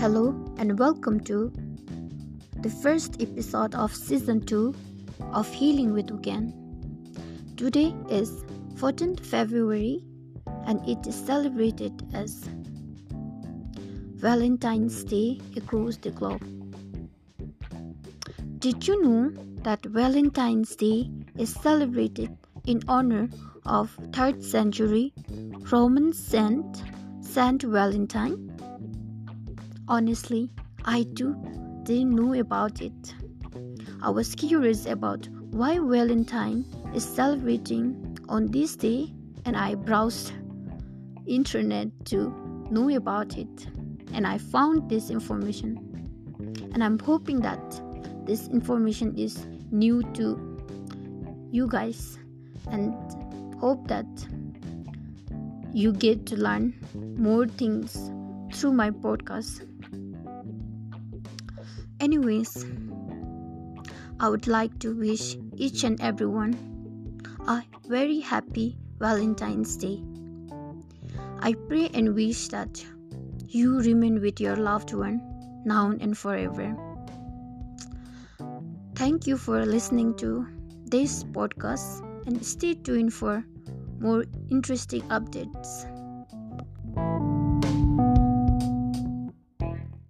Hello and welcome to the first episode of season 2 of Healing with Ugen. Today is 14th February and it is celebrated as Valentine's Day across the globe. Did you know that Valentine's Day is celebrated in honor of 3rd century Roman saint Saint Valentine? Honestly, I too didn't know about it. I was curious about why Valentine is celebrating on this day and I browsed internet to know about it and I found this information. And I'm hoping that this information is new to you guys and hope that you get to learn more things through my podcast. Anyways, I would like to wish each and everyone a very happy Valentine's Day. I pray and wish that you remain with your loved one now and forever. Thank you for listening to this podcast and stay tuned for more interesting updates.